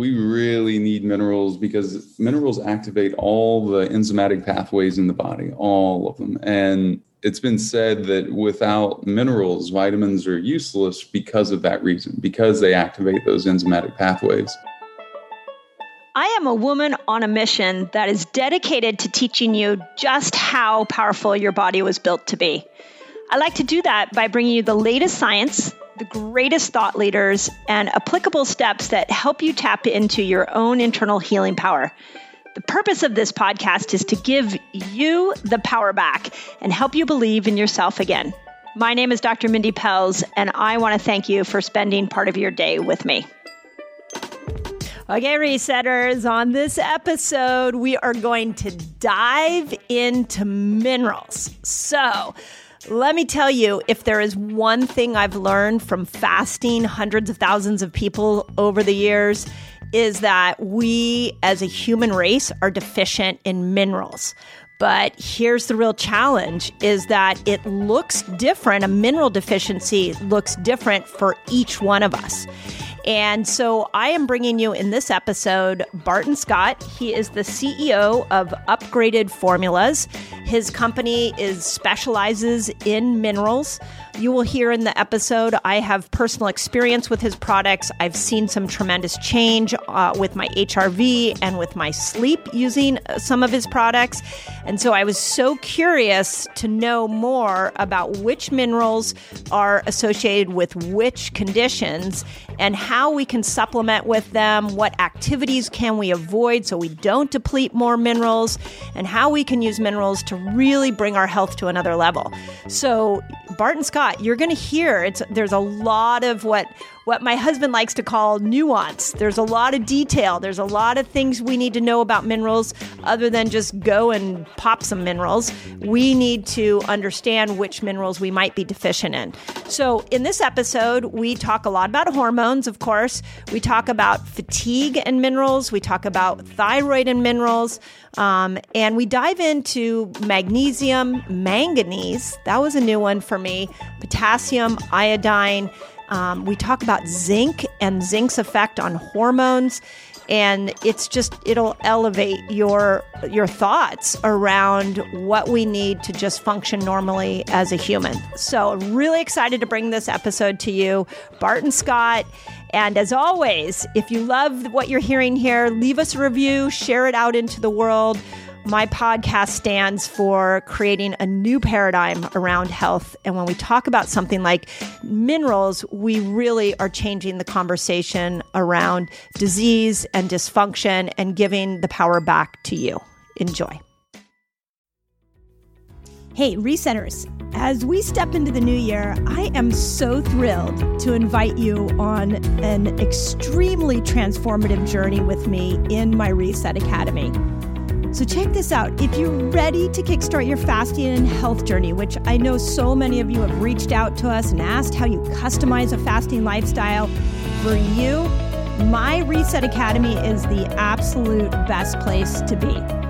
we really need minerals because minerals activate all the enzymatic pathways in the body, all of them. And it's been said that without minerals, vitamins are useless because of that reason, because they activate those enzymatic pathways. I am a woman on a mission that is dedicated to teaching you just how powerful your body was built to be. I like to do that by bringing you the latest science, the greatest thought leaders, and applicable steps that help you tap into your own internal healing power. The purpose of this podcast is to give you the power back and help you believe in yourself again. My name is Dr. Mindy Pelz, and I want to thank you for spending part of your day with me. Okay, resetters, on this episode, we are going to dive into minerals. So, let me tell you, if there is one thing I've learned from fasting hundreds of thousands of people over the years, is that we as a human race are deficient in minerals. But here's the real challenge is that it looks different. A mineral deficiency looks different for each one of us. And so I am bringing you in this episode Barton Scott. He is the CEO of Upgraded Formulas. His company is specializes in minerals. You will hear in the episode I have personal experience with his products. I've seen some tremendous change uh, with my HRV and with my sleep using some of his products. And so I was so curious to know more about which minerals are associated with which conditions and how we can supplement with them, what activities can we avoid so we don't deplete more minerals, and how we can use minerals to really bring our health to another level. So, Barton Scott, you're going to hear it's there's a lot of what what my husband likes to call nuance. There's a lot of detail. There's a lot of things we need to know about minerals other than just go and pop some minerals. We need to understand which minerals we might be deficient in. So, in this episode, we talk a lot about hormones, of course. We talk about fatigue and minerals. We talk about thyroid and minerals. Um, and we dive into magnesium, manganese. That was a new one for me. Potassium, iodine. Um, we talk about zinc and zinc's effect on hormones and it's just it'll elevate your your thoughts around what we need to just function normally as a human. So, really excited to bring this episode to you, Barton Scott. And as always, if you love what you're hearing here, leave us a review, share it out into the world. My podcast stands for creating a new paradigm around health. And when we talk about something like minerals, we really are changing the conversation around disease and dysfunction and giving the power back to you. Enjoy. Hey, resetters. As we step into the new year, I am so thrilled to invite you on an extremely transformative journey with me in my Reset Academy. So, check this out. If you're ready to kickstart your fasting and health journey, which I know so many of you have reached out to us and asked how you customize a fasting lifestyle for you, my Reset Academy is the absolute best place to be.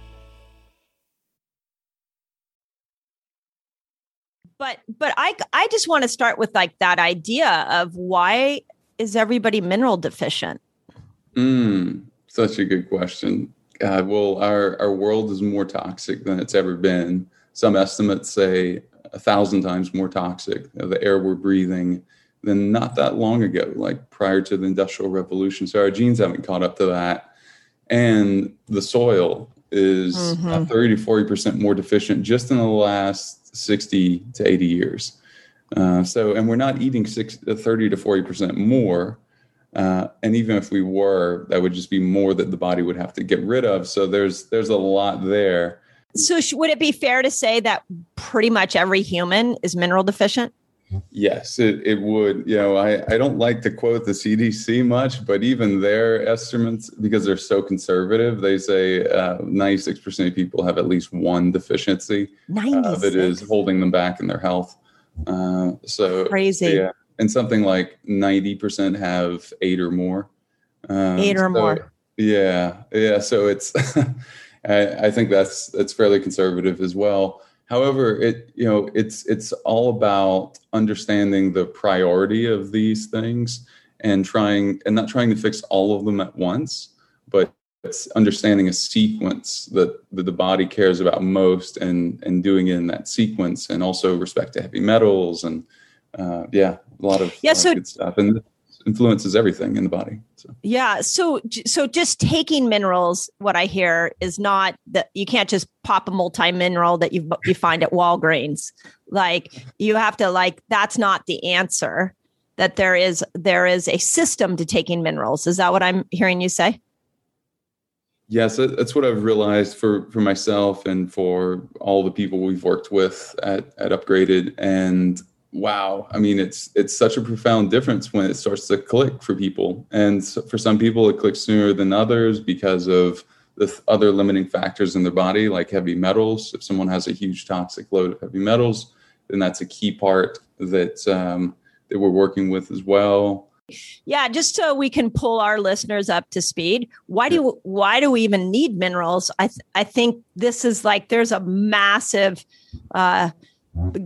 But but I I just want to start with like that idea of why is everybody mineral deficient? Mm, such a good question. God, well, our our world is more toxic than it's ever been. Some estimates say a thousand times more toxic. Of the air we're breathing than not that long ago, like prior to the Industrial Revolution. So our genes haven't caught up to that, and the soil is mm-hmm. 30 to 40 percent more deficient just in the last 60 to 80 years. Uh, so, and we're not eating six, uh, 30 to 40% more. Uh, and even if we were, that would just be more that the body would have to get rid of. So there's there's a lot there. So sh- would it be fair to say that pretty much every human is mineral deficient? Yes, it, it would. You know, I, I don't like to quote the CDC much, but even their estimates, because they're so conservative, they say uh, 96% of people have at least one deficiency uh, that is holding them back in their health. Uh, so crazy. Yeah. And something like 90% have eight or more. Um, eight or so, more. Yeah. Yeah. So it's, I, I think that's, that's fairly conservative as well. However, it you know it's it's all about understanding the priority of these things and trying and not trying to fix all of them at once, but it's understanding a sequence that, that the body cares about most and and doing it in that sequence and also respect to heavy metals and uh, yeah a lot of yeah so good stuff. And influences everything in the body. So. Yeah. So so just taking minerals, what I hear is not that you can't just pop a multi mineral that you you find at Walgreens. Like you have to like that's not the answer. That there is there is a system to taking minerals. Is that what I'm hearing you say? Yes, that's what I've realized for for myself and for all the people we've worked with at at Upgraded and wow i mean it's it's such a profound difference when it starts to click for people. And for some people it clicks sooner than others because of the other limiting factors in their body like heavy metals. If someone has a huge toxic load of heavy metals then that's a key part that um, that we're working with as well. Yeah just so we can pull our listeners up to speed why do why do we even need minerals? I th- i think this is like there's a massive uh,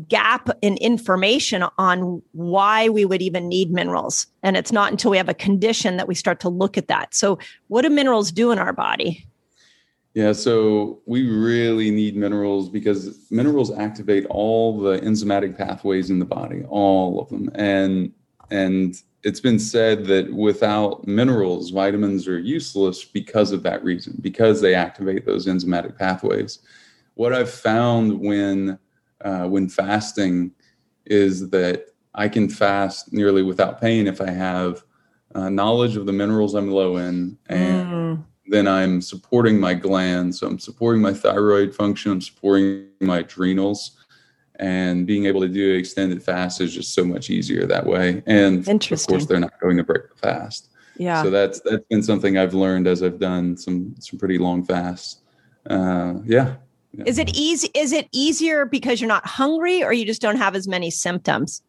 gap in information on why we would even need minerals. And it's not until we have a condition that we start to look at that. So, what do minerals do in our body? Yeah, so we really need minerals because minerals activate all the enzymatic pathways in the body, all of them. And and it's been said that without minerals, vitamins are useless because of that reason, because they activate those enzymatic pathways. What I've found when uh, when fasting is that I can fast nearly without pain if I have uh, knowledge of the minerals I'm low in, and mm. then I'm supporting my glands. So I'm supporting my thyroid function. I'm supporting my adrenals, and being able to do extended fast is just so much easier that way. And of course, they're not going to break the fast. Yeah. So that's that's been something I've learned as I've done some some pretty long fasts. Uh, yeah, is it easy? Is it easier because you're not hungry, or you just don't have as many symptoms?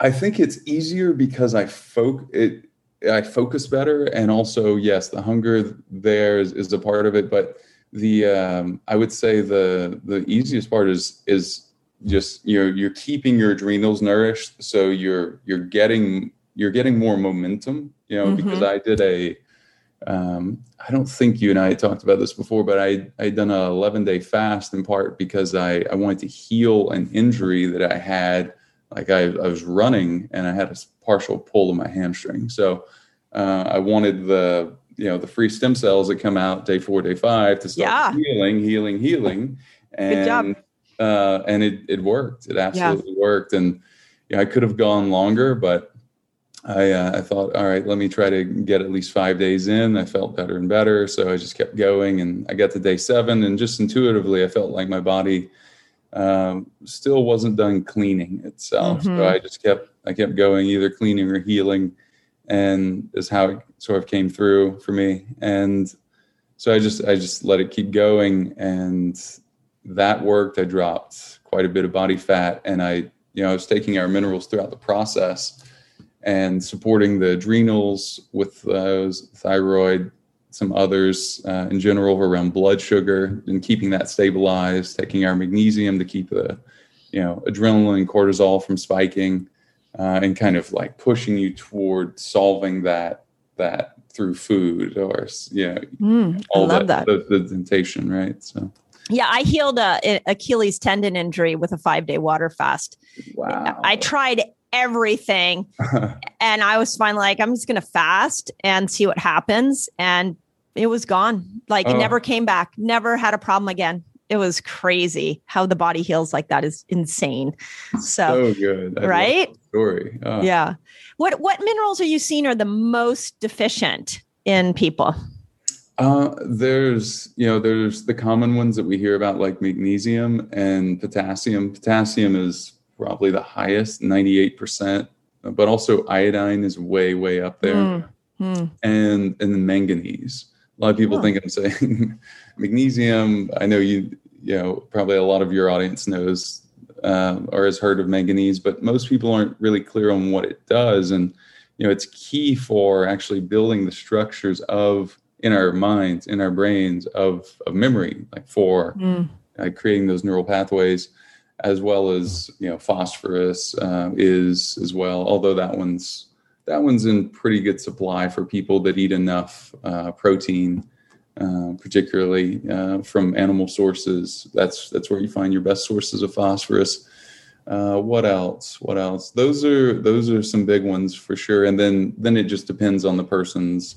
I think it's easier because I folk it. I focus better, and also yes, the hunger there is, is a part of it. But the um, I would say the the easiest part is is just you're you're keeping your adrenals nourished, so you're you're getting you're getting more momentum. You know, mm-hmm. because I did a um, I don't think you and I talked about this before, but I I done a 11 day fast in part because I I wanted to heal an injury that I had. Like I, I was running and I had a partial pull in my hamstring, so uh, I wanted the you know the free stem cells that come out day four, day five to start yeah. healing, healing, healing, and Good job. Uh, and it it worked. It absolutely yeah. worked, and yeah, I could have gone longer, but I, uh, I thought, all right, let me try to get at least five days in. I felt better and better. So I just kept going and I got to day seven and just intuitively, I felt like my body um, still wasn't done cleaning itself. Mm-hmm. So I just kept, I kept going either cleaning or healing. and is how it sort of came through for me. And so I just I just let it keep going, and that worked. I dropped quite a bit of body fat, and I you know I was taking our minerals throughout the process and supporting the adrenals with those thyroid some others uh, in general around blood sugar and keeping that stabilized, taking our magnesium to keep the, you know, adrenaline, and cortisol from spiking, uh, and kind of like pushing you toward solving that that through food or you know mm, all that, that. The, the, temptation, right? So. Yeah, I healed a, Achilles tendon injury with a five day water fast. Wow. I tried everything. and I was finally like, I'm just going to fast and see what happens. And it was gone. Like oh. it never came back, never had a problem again. It was crazy how the body heals like that is insane. So, so good. I right? Story. Oh. Yeah. What, what minerals are you seeing are the most deficient in people? Uh, there's, you know, there's the common ones that we hear about, like magnesium and potassium. Potassium is probably the highest, 98%, but also iodine is way, way up there. Mm, mm. And and then manganese. A lot of people oh. think I'm saying magnesium. I know you, you know, probably a lot of your audience knows uh, or has heard of manganese, but most people aren't really clear on what it does. And, you know, it's key for actually building the structures of in our minds, in our brains of, of memory, like for mm. uh, creating those neural pathways as well as you know phosphorus uh, is as well. Although that one's that one's in pretty good supply for people that eat enough uh, protein, uh, particularly uh, from animal sources. That's that's where you find your best sources of phosphorus. Uh, what else? What else? Those are those are some big ones for sure. And then then it just depends on the person's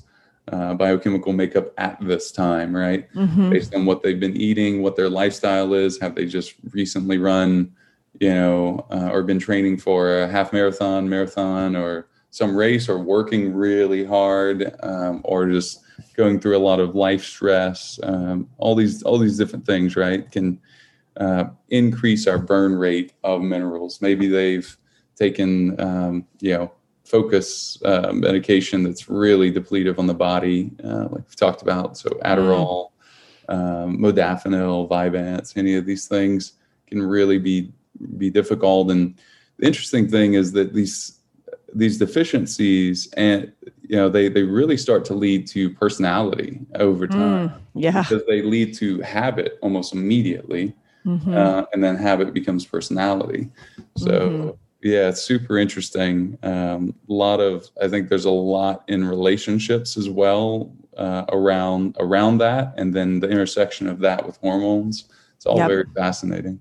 uh, biochemical makeup at this time, right? Mm-hmm. Based on what they've been eating, what their lifestyle is. Have they just recently run, you know, uh, or been training for a half marathon, marathon, or some race, or working really hard, um, or just going through a lot of life stress. Um, all these, all these different things, right, can uh, increase our burn rate of minerals. Maybe they've taken, um, you know focus uh, medication that's really depletive on the body, uh, like we've talked about. So Adderall, mm. um, modafinil, Vyvanse, any of these things can really be be difficult. And the interesting thing is that these these deficiencies and you know they they really start to lead to personality over mm, time. Mm, yeah, because they lead to habit almost immediately. Mm-hmm. Uh, and then habit becomes personality. So mm-hmm. Yeah, it's super interesting. Um, a lot of, I think there's a lot in relationships as well uh, around around that, and then the intersection of that with hormones. It's all yep. very fascinating.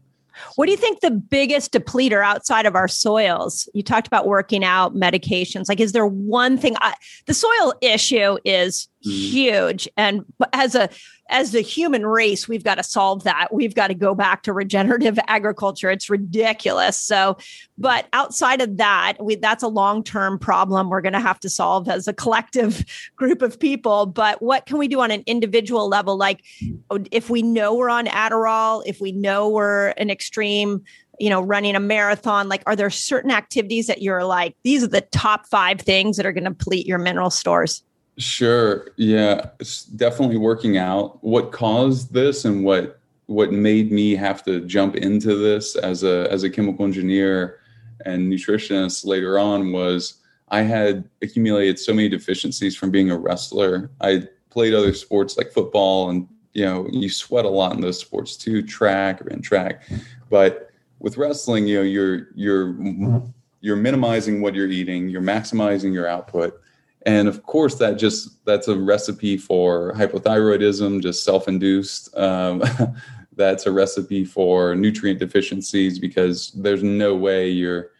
What do you think the biggest depleter outside of our soils? You talked about working out, medications. Like, is there one thing? I, the soil issue is mm. huge, and as a as the human race, we've got to solve that. We've got to go back to regenerative agriculture. It's ridiculous. So, but outside of that, we, that's a long term problem we're going to have to solve as a collective group of people. But what can we do on an individual level? Like, if we know we're on Adderall, if we know we're an extreme you know running a marathon like are there certain activities that you're like these are the top five things that are going to deplete your mineral stores Sure. Yeah. It's definitely working out. What caused this and what what made me have to jump into this as a as a chemical engineer and nutritionist later on was I had accumulated so many deficiencies from being a wrestler. I played other sports like football and you know, you sweat a lot in those sports too, track in track. But with wrestling, you know, you're you're you're minimizing what you're eating, you're maximizing your output and of course that just that's a recipe for hypothyroidism just self-induced. Um, that's a recipe for nutrient deficiencies because there's no way you're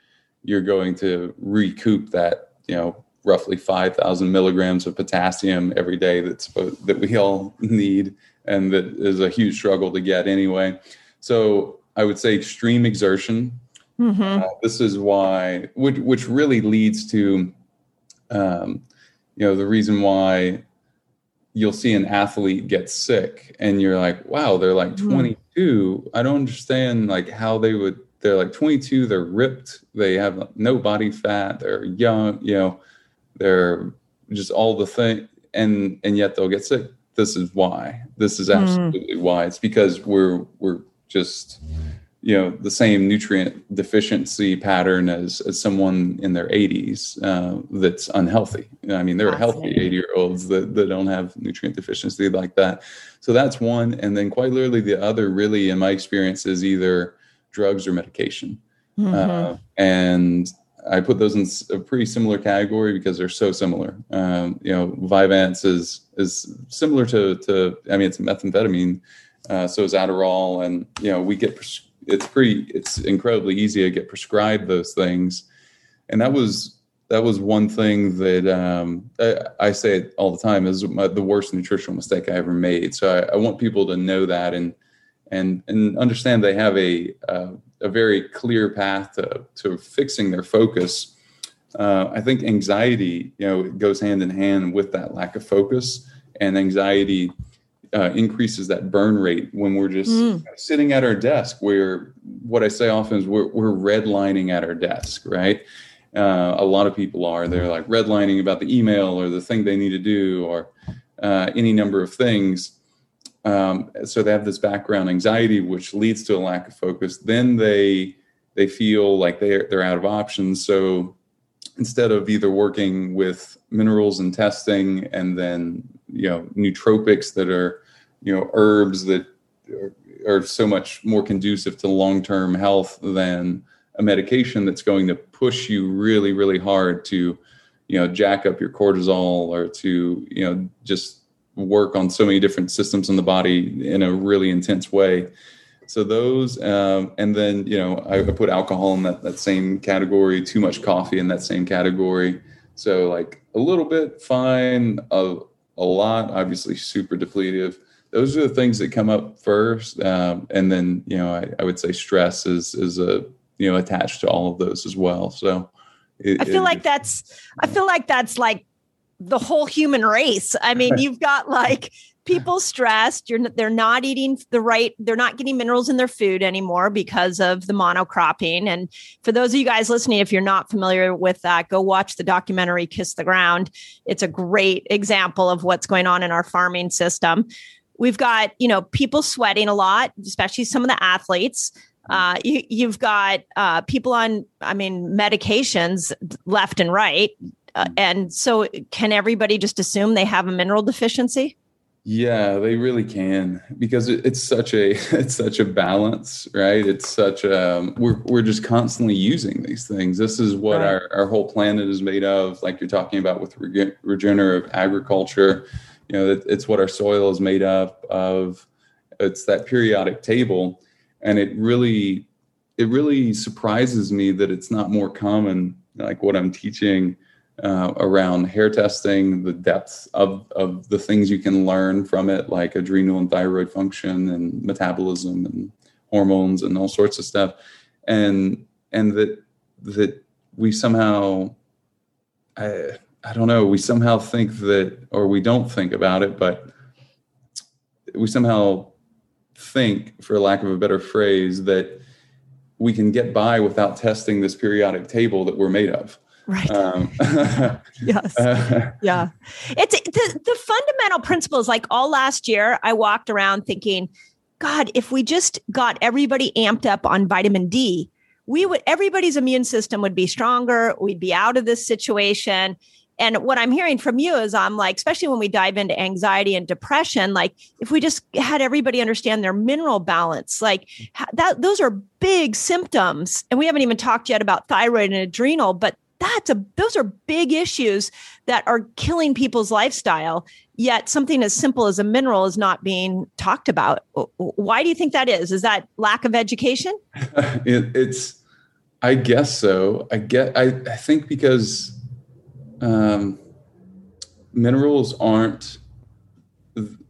you're going to recoup that you know roughly 5000 milligrams of potassium every day that's that we all need and that is a huge struggle to get anyway. So i would say extreme exertion. Mm-hmm. uh, this is why which, which really leads to um, you know the reason why you'll see an athlete get sick and you're like wow they're like mm-hmm. 22 i don't understand like how they would they're like 22 they're ripped they have no body fat they're young you know they're just all the thing and and yet they'll get sick this is why this is absolutely mm. why it's because we're we're just you know the same nutrient deficiency pattern as, as someone in their 80s uh, that's unhealthy. I mean there are healthy 80 year olds that, that don't have nutrient deficiency like that. So that's one. And then quite literally the other really in my experience is either drugs or medication. Mm-hmm. uh, and i put those in a pretty similar category because they're so similar. Um, you know vyvanse is is similar to to i mean it's methamphetamine uh, so is adderall. And you know we get pres- it's pretty it's incredibly easy to get prescribed those things and that was that was one thing that um, I, I, say it all the time is my, the worst nutritional mistake I ever made. So I, I, want people to know that and and and understand they have a uh, a very clear path to to fixing their focus. Uh, I think anxiety, you know, goes hand in hand with that lack of focus, and anxiety uh, increases that burn rate when we're just mm. sitting at our desk. Where what I say often is we're, we're redlining at our desk, right? Uh, a lot of people are. They're like redlining about the email or the thing they need to do or uh, any number of things. Um, so they have this background anxiety, which leads to a lack of focus. Then they they feel like they're they're out of options. So instead of either working with minerals and testing and then you know nootropics that are you know herbs that are, are so much more conducive to long-term health than a medication that's going to push you really really hard to you know jack up your cortisol or to you know just work on so many different systems in the body in a really intense way. So those um, and then you know I, put alcohol in that, that same category too much coffee in that same category. So like a little bit fine a, a lot obviously super depletive those are the things that come up first um, and then you know I, I, would say stress is is a you know attached to all of those as well. So it, i feel it, like that's i feel like that's like the whole human race. I mean you've got like people stressed you're they're not eating the right they're not getting minerals in their food anymore because of the monocropping. And for those of you guys listening if you're not familiar with that go watch the documentary kiss the ground. It's a great example of what's going on in our farming system we've got you know people sweating a lot especially some of the athletes. Uh, you, have got uh, people on i mean medications left and right. Uh, and so can everybody just assume they have a mineral deficiency? Yeah they really can because it, it's such a it's such a balance right? It's such a um, we're, we're just constantly using these things. This is what right. our, our whole planet is made of like you're talking about with reg- regenerative agriculture you know it, it's what our soil is made up of. It's that periodic table. And it really it really surprises me that it's not more common like what i'm teaching uh, around hair testing the depth of, of the things you can learn from it like adrenal and thyroid function and metabolism and hormones and all sorts of stuff. And and that that we somehow I, I don't know, we somehow think that, or we don't think about it, but we somehow think, for lack of a better phrase, that we can get by without testing this periodic table that we're made of. Right. Um, yes. Yeah. It's the, the fundamental principles. Like all last year, I walked around thinking, God, if we just got everybody amped up on vitamin D, we would everybody's immune system would be stronger. We'd be out of this situation and what i'm hearing from you is i'm like especially when we dive into anxiety and depression like if we just had everybody understand their mineral balance like that those are big symptoms. And we haven't even talked yet about thyroid and adrenal but that's a those are big issues that are killing people's lifestyle yet something as simple as a mineral is not being talked about. Why do you think that is? Is that lack of education? It, it's i guess so. I get I, I think because um, minerals aren't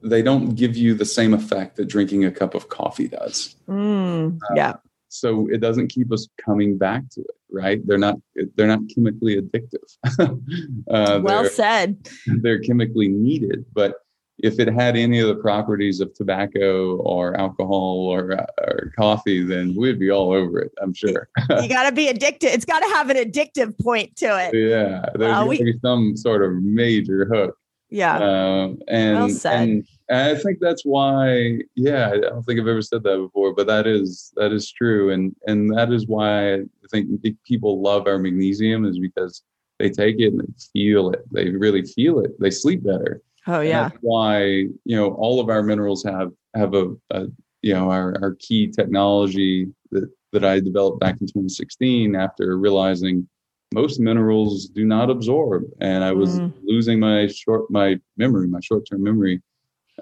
they don't give you the same effect that drinking a cup of coffee does. Mm, yeah. Uh, so it doesn't keep us coming back to it, right? They're not they're not chemically addictive. uh, well said. They're chemically needed, but if it had any of the properties of tobacco or alcohol or, or coffee, then we'd be all over it. I'm sure. you got to be addicted. It's got to have an addictive point to it. Yeah, there's uh, we, be some sort of major hook. Yeah, um, and well and and I think that's why. Yeah, I don't think I've ever said that before, but that is that is true, and and that is why I think people love our magnesium is because they take it and they feel it. They really feel it. They sleep better. Oh yeah. why you know all of our minerals have have a, a you know our, our key technology that that I developed back in 2016 after realizing most minerals do not absorb, and I was mm. losing my short my memory, my short term memory,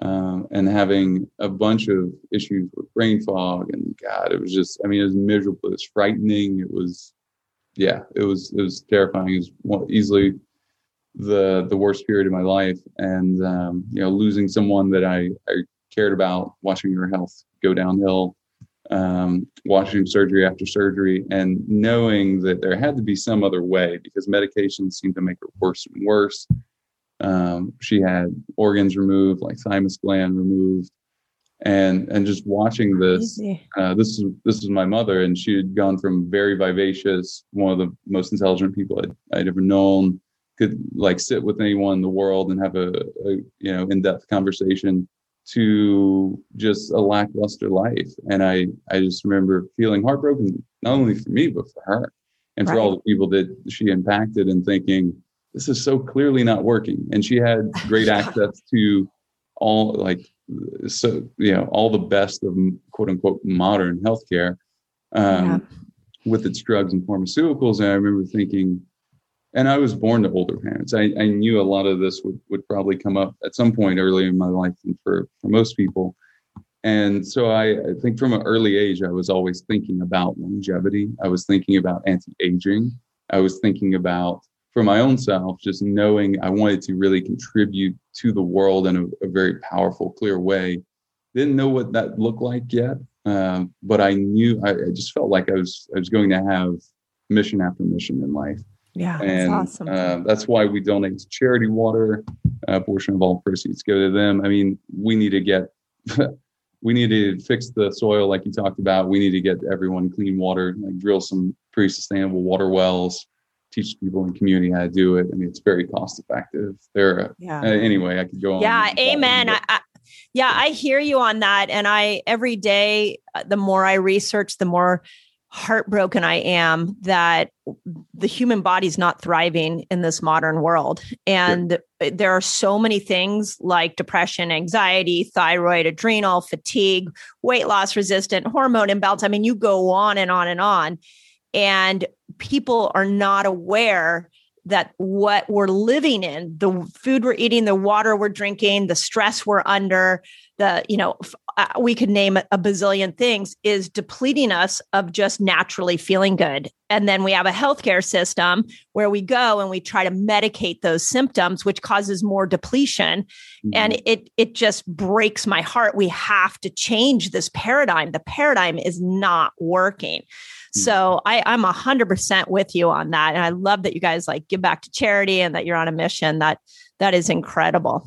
um, and having a bunch of issues with brain fog. And God, it was just I mean it was miserable. It was frightening. It was yeah, it was it was terrifying. It was easily the the worst period of my life, and um, you know, losing someone that I, I cared about, watching her health go downhill, um, watching surgery after surgery, and knowing that there had to be some other way because medications seemed to make her worse and worse. Um, she had organs removed, like thymus gland removed, and and just watching this. Uh, this is this is my mother, and she had gone from very vivacious, one of the most intelligent people I'd, I'd ever known, could like sit with anyone in the world and have a, a you know in-depth conversation to just a lackluster life and i i just remember feeling heartbroken not only for me but for her and right. for all the people that she impacted and thinking this is so clearly not working and she had great access to all like so you know all the best of quote unquote modern healthcare um, yeah. with its drugs and pharmaceuticals and i remember thinking and I was born to older parents. I, I knew a lot of this would, would probably come up at some point early in my life and for, for most people. And so I, I think from an early age, I was always thinking about longevity. I was thinking about anti-aging. I was thinking about for my own self, just knowing I wanted to really contribute to the world in a, a very powerful, clear way. Didn't know what that looked like yet, um, but I knew I, I just felt like I was I was going to have mission after mission in life. Yeah, and that's awesome. Uh, that's why we donate to charity water. A portion of all proceeds go to them. I mean, we need to get, we need to fix the soil like you talked about. We need to get everyone clean water, like drill some pretty sustainable water wells, teach people in the community how to do it. I mean, it's very cost effective. There. Yeah. Uh, anyway, I could go on. Yeah. Amen. I, I, yeah, I hear you on that. And I every day, uh, the more I research, the more heartbroken I am that the human body's not thriving in this modern world. And yeah. there are so many things like depression, anxiety, thyroid, adrenal, fatigue, weight loss resistant, hormone imbalance. I mean, you go on and on and on. And people are not aware that what we're living in, the food we're eating, the water we're drinking, the stress we're under, the, you know, uh, we could name a bazillion things, is depleting us of just naturally feeling good. And then we have a healthcare system where we go and we try to medicate those symptoms, which causes more depletion. Mm-hmm. And it it just breaks my heart. We have to change this paradigm. The paradigm is not working. Mm-hmm. So I, I'm a hundred percent with you on that. And I love that you guys like give back to charity and that you're on a mission. That that is incredible.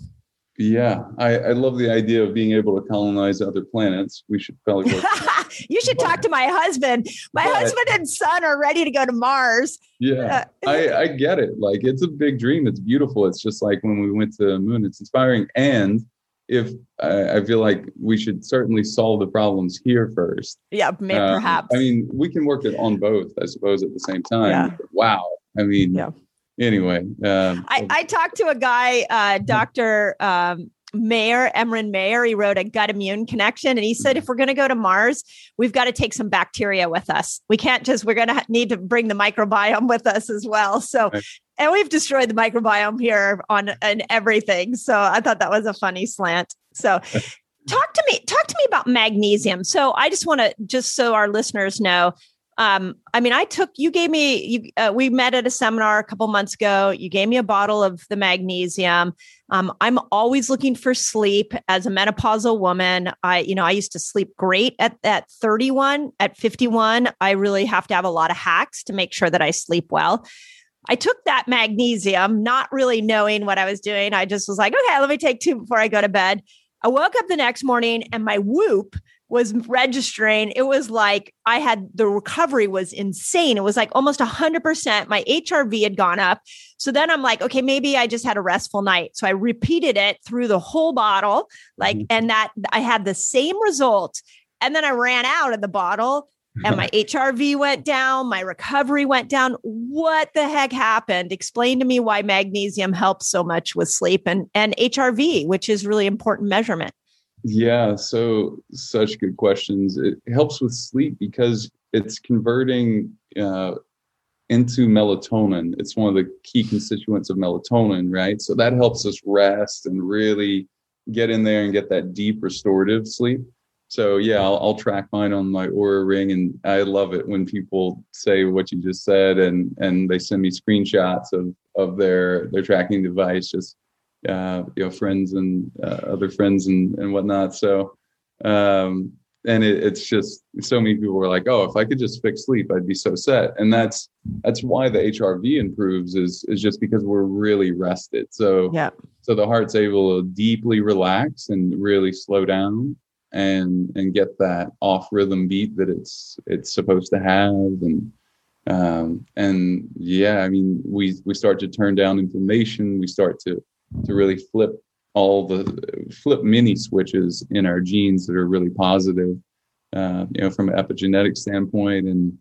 Yeah, I, I, love the idea of being able to colonize other planets. We should probably. you should talk to my husband. My but, husband and son are ready to go to Mars. Yeah, uh, I, I get it. Like it's a big dream. It's beautiful. It's just like when we went to the moon. It's inspiring. And if I, I feel like we should certainly solve the problems here first. Yeah, maybe, um, perhaps. I mean, we can work it on both, I suppose, at the same time. Yeah. Wow. I mean, yeah anyway, um, I, I talked to a guy, uh, Dr. Um, Mayer, Emeran Mayer, he wrote a gut immune connection. And he said, mm-hmm. if we're going to go to Mars, we've got to take some bacteria with us. We can't just, we're going to need to bring the microbiome with us as well. So, right. and we've destroyed the microbiome here on and everything. So I thought that was a funny slant. So, talk to me, talk to me about magnesium. So I just want to, just so our listeners know, um, I mean, I took you gave me you. Uh, we met at a seminar a couple months ago. You gave me a bottle of the magnesium. Um, I'm always looking for sleep as a menopausal woman. I, you know, I used to sleep great at at 31. At 51, I really have to have a lot of hacks to make sure that I sleep well. I took that magnesium, not really knowing what I was doing. I just was like, okay, let me take two before I go to bed. I woke up the next morning and my whoop was registering. It was like I had the recovery was insane. It was like almost 100%. My HRV had gone up. So then I'm like, okay, maybe I just had a restful night. So I repeated it through the whole bottle, like, mm-hmm. and that I had the same result. And then I ran out of the bottle and my HRV went down, my recovery went down. What the heck happened? Explain to me why magnesium helps so much with sleep and and HRV, which is really important measurement. Yeah, so such good questions. It helps with sleep because it's converting uh, into melatonin. It's one of the key constituents of melatonin, right? So that helps us rest and really get in there and get that deep restorative sleep. So yeah, I'll, I'll, track mine on my Oura ring, and I love it when people say what you just said, and and they send me screenshots of of their their tracking device, just uh, you know, friends and uh, other friends and and whatnot. So, um, and it, it's just so many people were like, oh, if I could just fix sleep, I'd be so set, and that's that's why the HRV improves is is just because we're really rested. So yeah. So the heart's able to deeply relax and really slow down and and get that off rhythm beat that it's it's supposed to have and um, and yeah i mean we we start to turn down inflammation we start to to really flip all the flip many switches in our genes that are really positive uh, you know from an epigenetic standpoint. And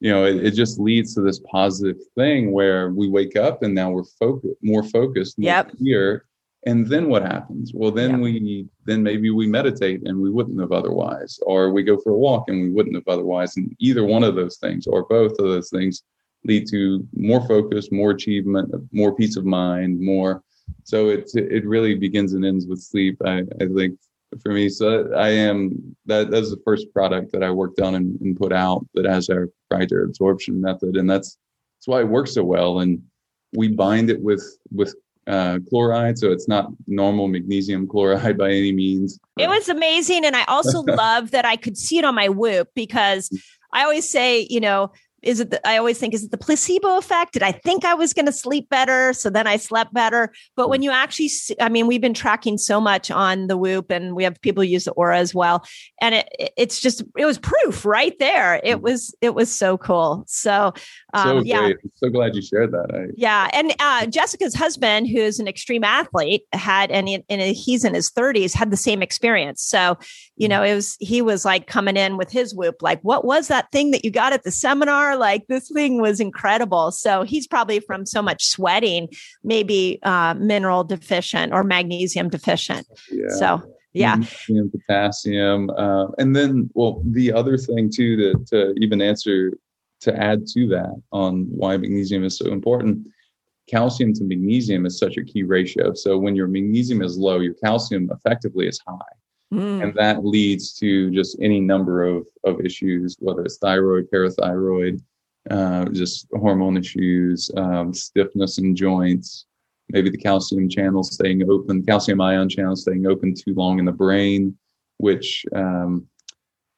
you know it, it, just leads to this positive thing where we wake up and now we're focused more focused more yep. clear. And then what happens? Well then yeah. we then maybe we meditate and we wouldn't have otherwise. Or we go for a walk and we wouldn't have otherwise. And either one of those things or both of those things lead to more focus more achievement more peace of mind more so it it really begins and ends with sleep i, I think for me. So i am that that's the first product that i worked on and, and put out that has our proprietary absorption method. And that's that's why it works so well. And we bind it with with uh, chloride, so it's not normal magnesium chloride by any means. It was amazing, and I also love that I could see it on my Whoop because I always say, you know, is it the, i always think is it the placebo effect? Did i think i was going to sleep better? So then i slept better. But when you actually see, i mean we've been tracking so much on the whoop and we have people use the Oura as well. And it it's just it was proof right there. It mm. was it was so cool. So um, so yeah I'm so glad you shared that. I, yeah. And uh, jessica's husband who's an extreme athlete had and, and he's in his 30s had the same experience. So you mm. know it was he was like coming in with his whoop like what was that thing that you got at the seminar like this thing was incredible. So he's probably from so much sweating, maybe uh, mineral deficient or magnesium deficient. Yeah. So yeah magnesium, potassium uh, and then well the other thing too to, to even answer to add to that on why magnesium is so important calcium to magnesium is such a key ratio so when your magnesium is low your calcium effectively is high Mm. And that leads to just any number of, of issues, whether it's thyroid, parathyroid, uh, just hormone issues, um, stiffness in joints, maybe the calcium channel staying open, calcium ion channel staying open too long in the brain, which, um,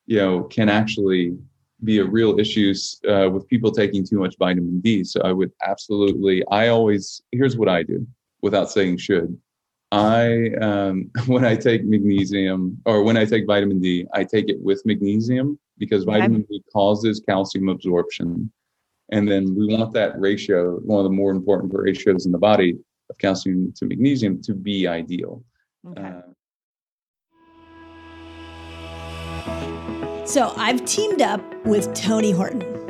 you know, can actually be a real issue uh, with people taking too much vitamin D. So I would absolutely, I always, here's what I do without saying should. I um, when I take magnesium or when I take vitamin D, I take it with magnesium because vitamin D causes calcium absorption, and then we want that ratio, one of the more important ratios in the body of calcium to magnesium, to be ideal. Okay. Uh, so I've teamed up with Tony Horton.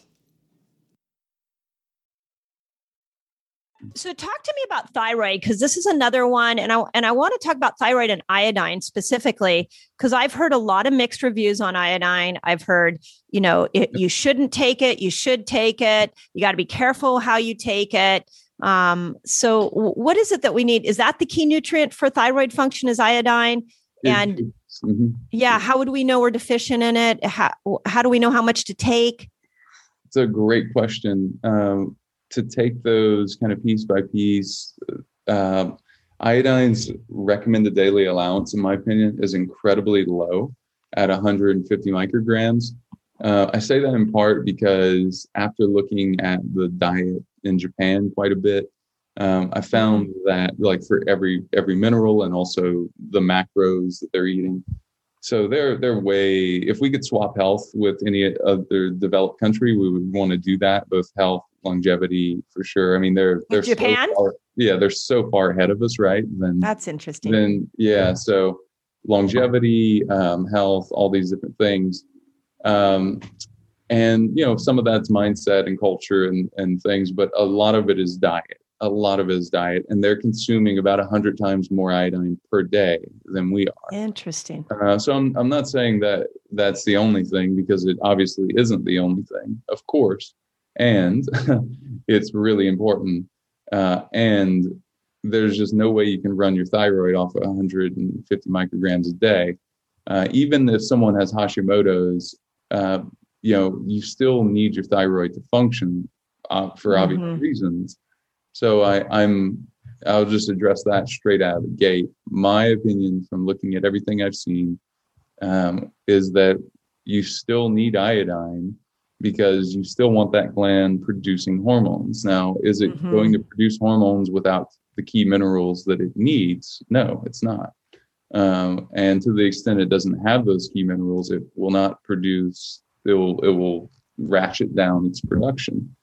So talk to me about thyroid because this is another one and I and I want to talk about thyroid and iodine specifically because I've heard a lot of mixed reviews on iodine. I've heard, you know, it, you shouldn't take it, you should take it. You got to be careful how you take it. Um, so what is it that we need? Is that the key nutrient for thyroid function is iodine? And mm-hmm. yeah, how would we know we're deficient in it? How, how do we know how much to take? It's a great question. Um, to take those kind of piece by piece, uh, iodine's recommended daily allowance, in my opinion, is incredibly low at 150 micrograms. Uh, I say that in part because after looking at the diet in Japan quite a bit, um, I found that like for every every mineral and also the macros that they're eating, so they're they're way. If we could swap health with any other developed country, we would want to do that. Both health, longevity, for sure. I mean, they're they're Japan. So far, yeah, they're so far ahead of us, right? Then that's interesting. Then yeah, so longevity, um, health, all these different things. Um, and you know some of that's mindset and culture and, and things but a lot of it is diet a lot of his diet and they're consuming about 100 times more iodine per day than we are. Interesting. Uh, so I'm, I'm not saying that that's the only thing because it obviously isn't the only thing of course. And it's really important uh, and there's just no way you can run your thyroid off of 150 micrograms a day. Uh, even if someone has hashimoto's uh, you know you still need your thyroid to function uh, for obvious mm-hmm. reasons so I, i'm i'll just address that straight out of the gate my opinion from looking at everything i've seen um, is that you still need iodine because you still want that gland producing hormones now is it mm-hmm. going to produce hormones without the key minerals that it needs no it's not um, and to the extent it doesn't have those key minerals it will not produce it will it will ratchet down its production.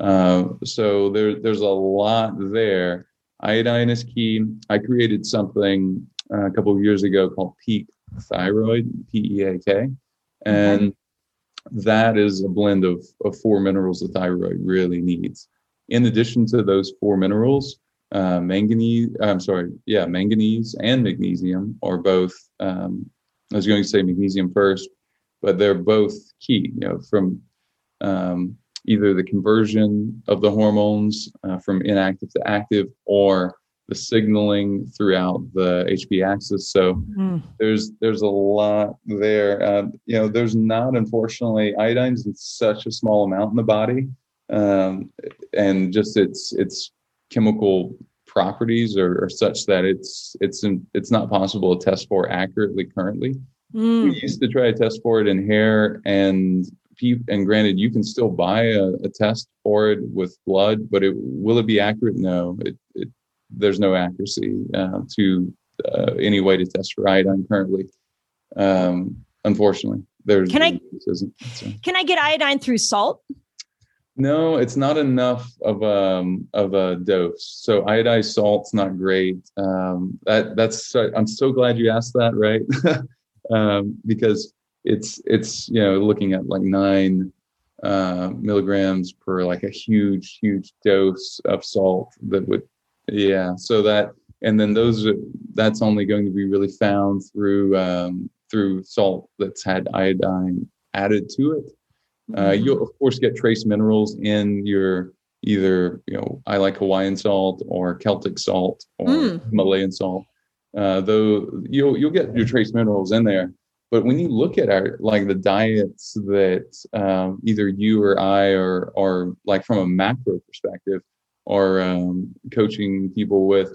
Uh, so there there's a lot there. Iodine is key. I created something uh, a couple of years ago called Peak Thyroid, P E A K, and mm-hmm. that is a blend of of four minerals the thyroid really needs. In addition to those four minerals, uh, manganese, I'm sorry, yeah, manganese and magnesium are both. Um, I was going to say magnesium first, but they're both key. You know, from um, either the conversion of the hormones uh, from inactive to active, or the signaling throughout the HPA axis. So mm. there's there's a lot there. Uh, you know, there's not unfortunately iodine's in such a small amount in the body, um, and just its its chemical properties are, are, such that it's it's in, it's not possible to test for accurately currently. Mm. We used to try to test for it in hair and and granted, you can still buy a, a, test for it with blood, but it will it be accurate? No, it, it there's no accuracy uh, to uh, any way to test for iodine currently. Um, unfortunately, there's can I so. can I get iodine through salt? No, it's not enough of a um, of a dose. So iodized salt's not great. Um, that that's I'm so glad you asked that. Right. um, because it's it's you know looking at like nine uh, milligrams per like a huge huge dose of salt that would yeah so that and then those that's only going to be really found through um, through salt that's had iodine added to it. Uh, mm-hmm. You'll of course get trace minerals in your either you know I like Hawaiian salt or Celtic salt or mm. Himalayan salt. uh, though you'll you'll get your trace minerals in there. But when you look at our like the diets that um, either you or I or or like from a macro perspective or um, coaching people with,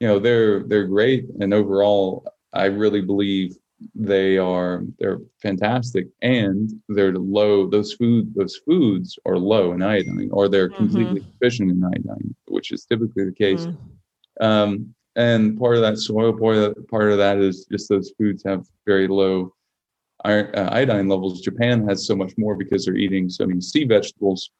you know, they're they're great, and overall, I really believe they are they're fantastic and they're low those food those foods are low in iodine or they're mm-hmm. completely deficient in iodine which is typically the case mm-hmm. um, and part of that soil part of, part of that is just those foods have very low iodine levels japan has so much more because they're eating so many sea vegetables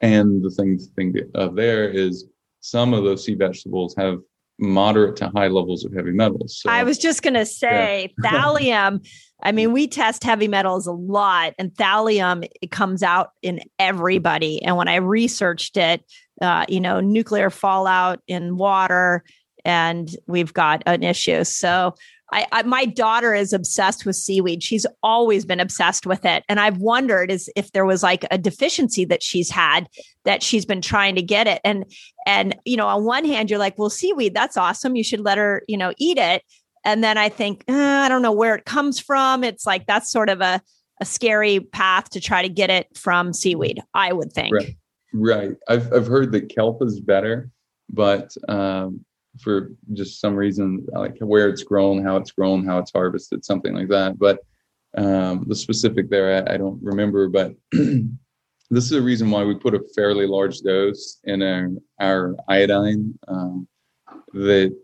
and the thing thing of there is some of those sea vegetables have moderate to high levels of heavy metals. So, I was just going to say yeah. thallium. I mean, we test heavy metals a lot, and thallium it comes out in everybody. And when I researched it, uh, you know, nuclear fallout in water, and we've got an issue. So I, I, my daughter is obsessed with seaweed. She's always been obsessed with it, and I've wondered is if there was like a deficiency that she's had that she's been trying to get it. And and you know, on one hand, you're like, well, seaweed, that's awesome. You should let her, you know, eat it. And then I think eh, I don't know where it comes from. It's like that's sort of a a scary path to try to get it from seaweed. I would think. Right. right. I've I've heard that kelp is better, but um, for just some reason, like where it's grown, how it's grown, how it's harvested, something like that. But um, the specific there, I, I don't remember. But this is the reason why we put a fairly large dose in our, our iodine. Um, that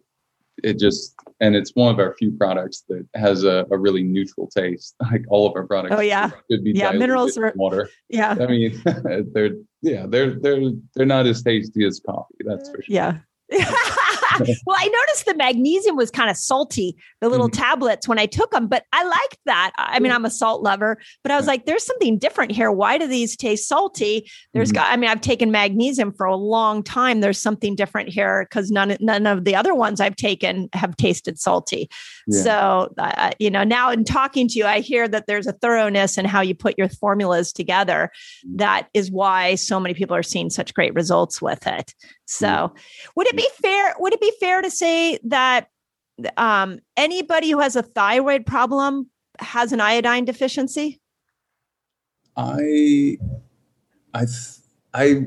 it just and it's one of our few products that has a, a really neutral taste. Like all of our products. Oh yeah, could be yeah. Minerals are water. Yeah, I mean they're yeah they're they're they're not as tasty as coffee. That's for sure. Yeah. well, I noticed the magnesium was kind of salty, the little mm-hmm. tablets when I took them, but I liked that. I mean, I'm a salt lover, but I was like, there's something different here. Why do these taste salty? There's mm-hmm. got, I mean, I've taken magnesium for a long time. There's something different here because none, none of the other ones I've taken have tasted salty. Yeah. So, uh, you know, now in talking to you, I hear that there's a thoroughness in how you put your formulas together. Mm-hmm. That is why so many people are seeing such great results with it. So, would it be fair? Would it be fair to say that um, anybody who has a thyroid problem has an iodine deficiency? I, I, I,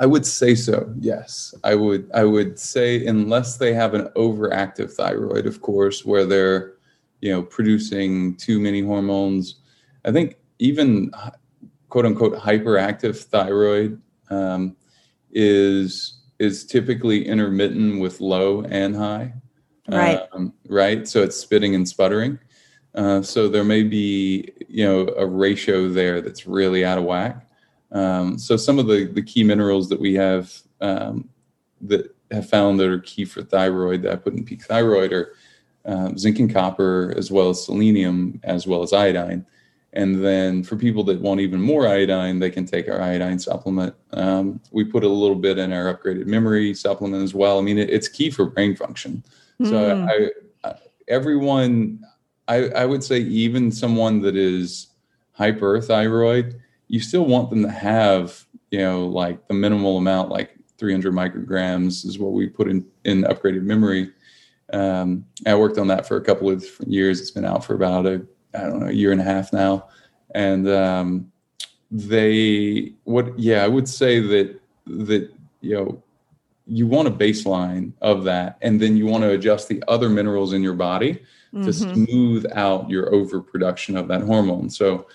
I would say so. Yes, I would. I would say unless they have an overactive thyroid, of course, where they're, you know, producing too many hormones. I think even quote unquote hyperactive thyroid um, is is typically intermittent with low and high. Right. Um, right. So it's spitting and sputtering. Uh, so there may be, you know, a ratio there that's really out of whack. Um, so some of the, the key minerals that we have um, that have found that are key for thyroid that I put in peak thyroid are um, zinc and copper, as well as selenium, as well as iodine. And then for people that want even more iodine, they can take our iodine supplement. Um, we put a little bit in our upgraded memory supplement as well. I mean, it, it's key for brain function. Mm. So hmm. I, I, everyone, I, I would say even someone that is hyperthyroid, you still want them to have, you know, like the minimal amount, like 300 micrograms is what we put in, in upgraded memory. Um, I worked on that for a couple of years. It's been out for about a I don't know, a year and a half now. And um, they, what, yeah, I would say that, that, you know, you want a baseline of that. And then you want to adjust the other minerals in your body mm-hmm. to smooth out your overproduction of that hormone. So,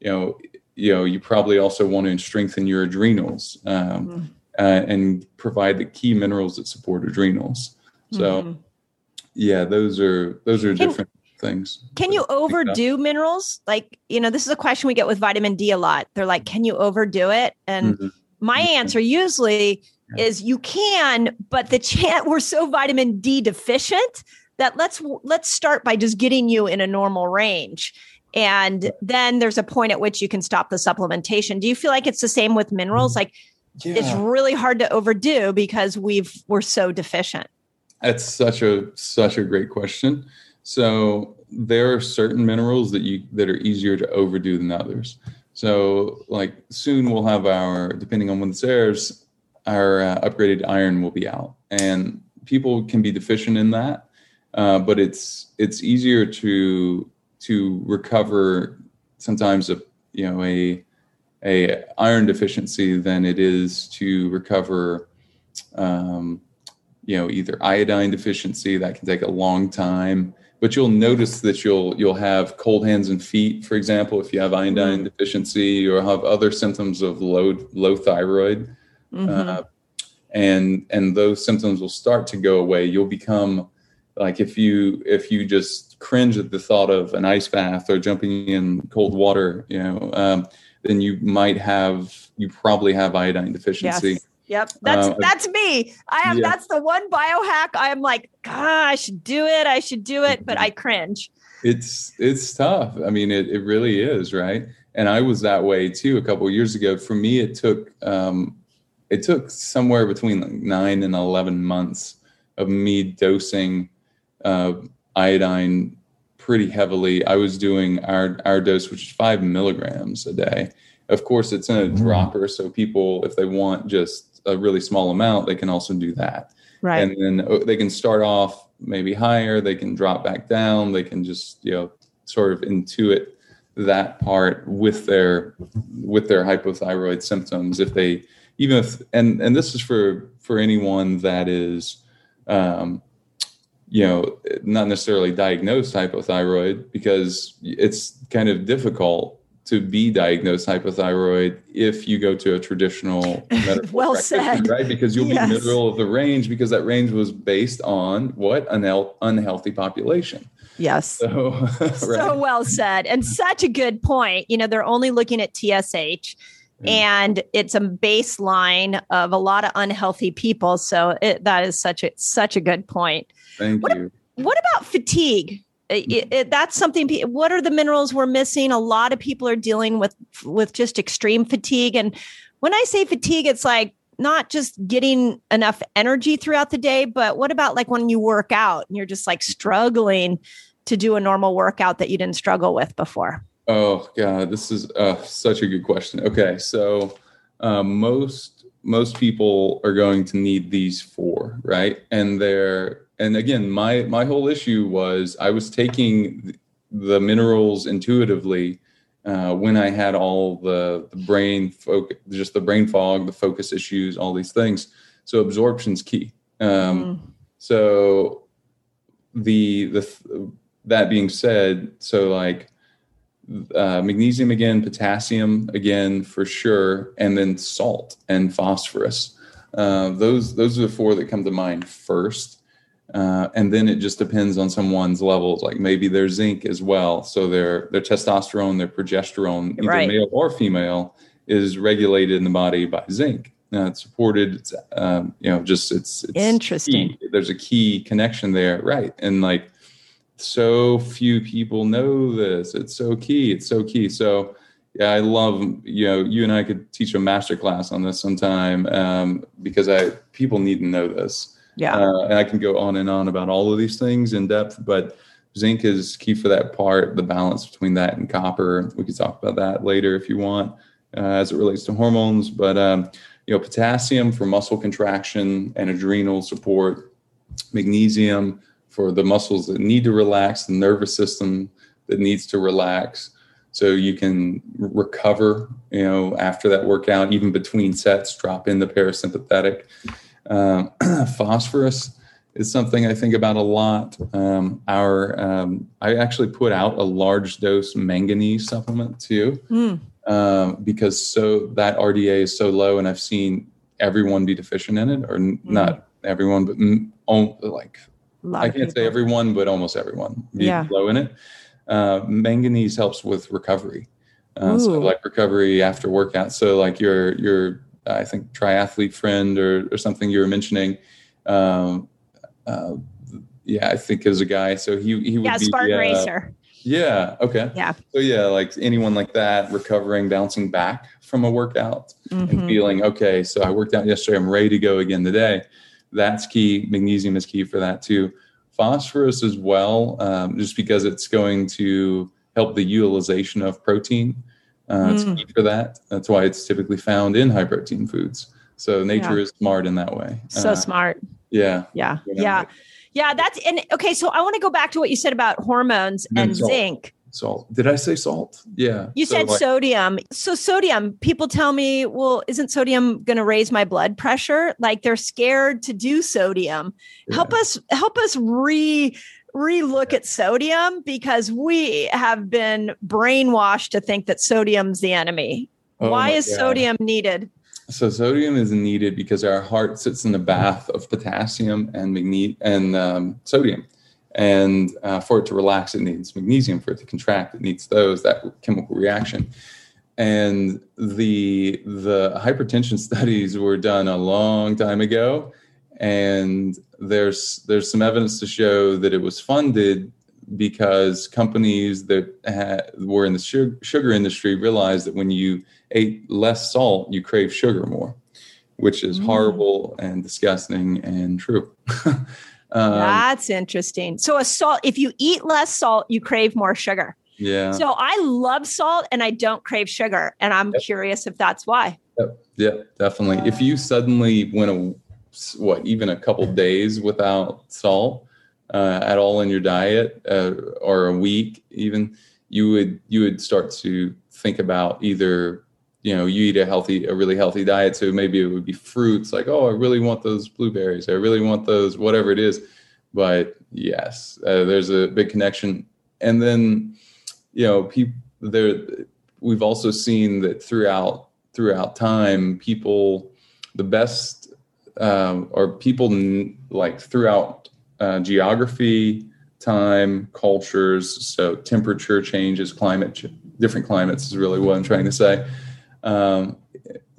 you know, you know, you probably also want to strengthen your adrenals um, mm-hmm. uh, and provide the key minerals that support adrenals. So, mm-hmm. yeah, those are those are different things. Can you overdo minerals? Like, you know, this is a question we get with vitamin D a lot. They're like, can you overdo it? And mm-hmm. my answer usually yeah. is you can, but the chance we're so vitamin D deficient that let's let's start by just getting you in a normal range. And then there's a point at which you can stop the supplementation. Do you feel like it's the same with minerals? Mm-hmm. Like yeah. it's really hard to overdo because we've we're so deficient. That's such a such a great question. So there are certain minerals that you that are easier to overdo than others. So like soon we'll have our depending on when this airs, our uh, upgraded iron will be out, and people can be deficient in that. uh, but it's it's easier to to recover sometimes a you know a a iron deficiency than it is to recover um, you know either iodine deficiency that can take a long time but you'll notice that you'll you'll have cold hands and feet for example if you have iodine mm-hmm. deficiency or have other symptoms of low low thyroid mm-hmm. uh, and and those symptoms will start to go away you'll become like if you if you just cringe at the thought of an ice bath or jumping in cold water you know um, then you might have you probably have iodine deficiency yes. Yep, that's uh, that's me. I am. Yeah. That's the one biohack. I am like, God, I should do it. I should do it, but I cringe. It's it's tough. I mean, it it really is, right? And I was that way too a couple years ago. For me, it took um, it took somewhere between like nine and eleven months of me dosing uh, iodine pretty heavily. I was doing our our dose, which is five milligrams a day. Of course, it's in a mm-hmm. dropper, so people, if they want just a really small amount, they can also do that. Right. And then uh, they can start off maybe higher, they can drop back down, they can just, you know, sort of intuit that part with their with their hypothyroid symptoms if they even if and and this is for for anyone that is um you know not necessarily diagnosed hypothyroid because it's kind of difficult to be diagnosed hypothyroid if you go to a traditional medical well said. right? Because you'll yes. be middle of the range because that range was based on what? An unhealthy population. Yes. So, right? so well said and such a good point. You know they're only looking at tsh and it's a baseline of a lot of unhealthy people so it, that is such a such a good point. Thank what, you. what about fatigue it, it, that's something what are the minerals we're missing? A lot of people are dealing with with just extreme fatigue. And when i say fatigue it's like not just getting enough energy throughout the day but what about like when you work out and you're just like struggling to do a normal workout that you didn't struggle with before? Oh god this is uh, such a good question. Okay so uh, most most people are going to need these four right? And they're and again, my my whole issue was I was taking the minerals intuitively uh, when I had all the, the brain focus, just the brain fog, the focus issues, all these things. So absorption's key. Um, mm. So the the that being said, so like uh, magnesium again, potassium again for sure, and then salt and phosphorus. Uh, those those are the four that come to mind first. Uh, and then it just depends on someone's levels. Like maybe their zinc as well. So their their testosterone, their progesterone, either right. male or female, is regulated in the body by zinc. Uh, it's supported. It's um, you know just it's, it's interesting. Key. There's a key connection there, right? And like so few people know this. It's so key. It's so key. So yeah, I love you know you and I could teach a master class on this sometime um, because I people need to know this. Yeah. Uh, and I can go on and on about all of these things in depth, but zinc is key for that part, the balance between that and copper. We could talk about that later if you want, uh, as it relates to hormones. But, um, you know, potassium for muscle contraction and adrenal support, magnesium for the muscles that need to relax, the nervous system that needs to relax. So you can recover, you know, after that workout, even between sets, drop in the parasympathetic. Um, phosphorus is something I think about a lot. Um, our um, I actually put out a large dose manganese supplement too, mm. um, because so that RDA is so low, and I've seen everyone be deficient in it, or mm. not everyone, but m- like I can't say everyone, but almost everyone be yeah. low in it. Uh, manganese helps with recovery. Uh, so like recovery after workout. So like your your I think triathlete friend or, or something you were mentioning. Um, uh, yeah, I think is a guy. So he he would yeah, be Spartan uh, racer. Yeah. Okay. Yeah. So yeah, like anyone like that, recovering, bouncing back from a workout, mm-hmm. and feeling okay. So I worked out yesterday. I'm ready to go again today. That's key. Magnesium is key for that too. Phosphorus as well, um, just because it's going to help the utilization of protein. Uh, mm. It's key for that. That's why it's typically found in high protein foods. So nature yeah. is smart in that way. So uh, smart. Yeah. Yeah. Yeah. Yeah. That's and okay. So I want to go back to what you said about hormones and, and zinc salt. Did I say salt? Yeah. You so said like, sodium. So sodium, people tell me, well, isn't sodium going to raise my blood pressure? Like they're scared to do sodium. Yeah. Help us help us re relook at sodium because we have been brainwashed to think that sodium's the enemy. Oh Why is God. sodium needed? So sodium is needed because our heart sits in a bath of potassium and magne- and um, sodium and uh, for it to relax it needs magnesium for it to contract it needs those that chemical reaction and the the hypertension studies were done a long time ago and there's there's some evidence to show that it was funded because companies that had, were in the sugar, sugar industry realized that when you ate less salt you crave sugar more which is mm. horrible and disgusting and true Um, That's interesting. So a salt, if you eat less salt, you crave more sugar. Yeah. So I love salt and I don't crave sugar. And I'm yep. curious if that's why. Yep. Yeah, definitely. If you suddenly went a what even a couple days without salt uh, at all in your diet uh, or a week even you would you would start to think about either you know you eat a healthy a really healthy diet so maybe it would be fruits like oh i really want those blueberries i really want those whatever it is. But yes uh, there's a big connection. And then you know people there we've also seen that throughout throughout time people the best um, or people n- like throughout uh, geography time cultures so temperature changes climate ch- different climates is really what i'm trying to say um,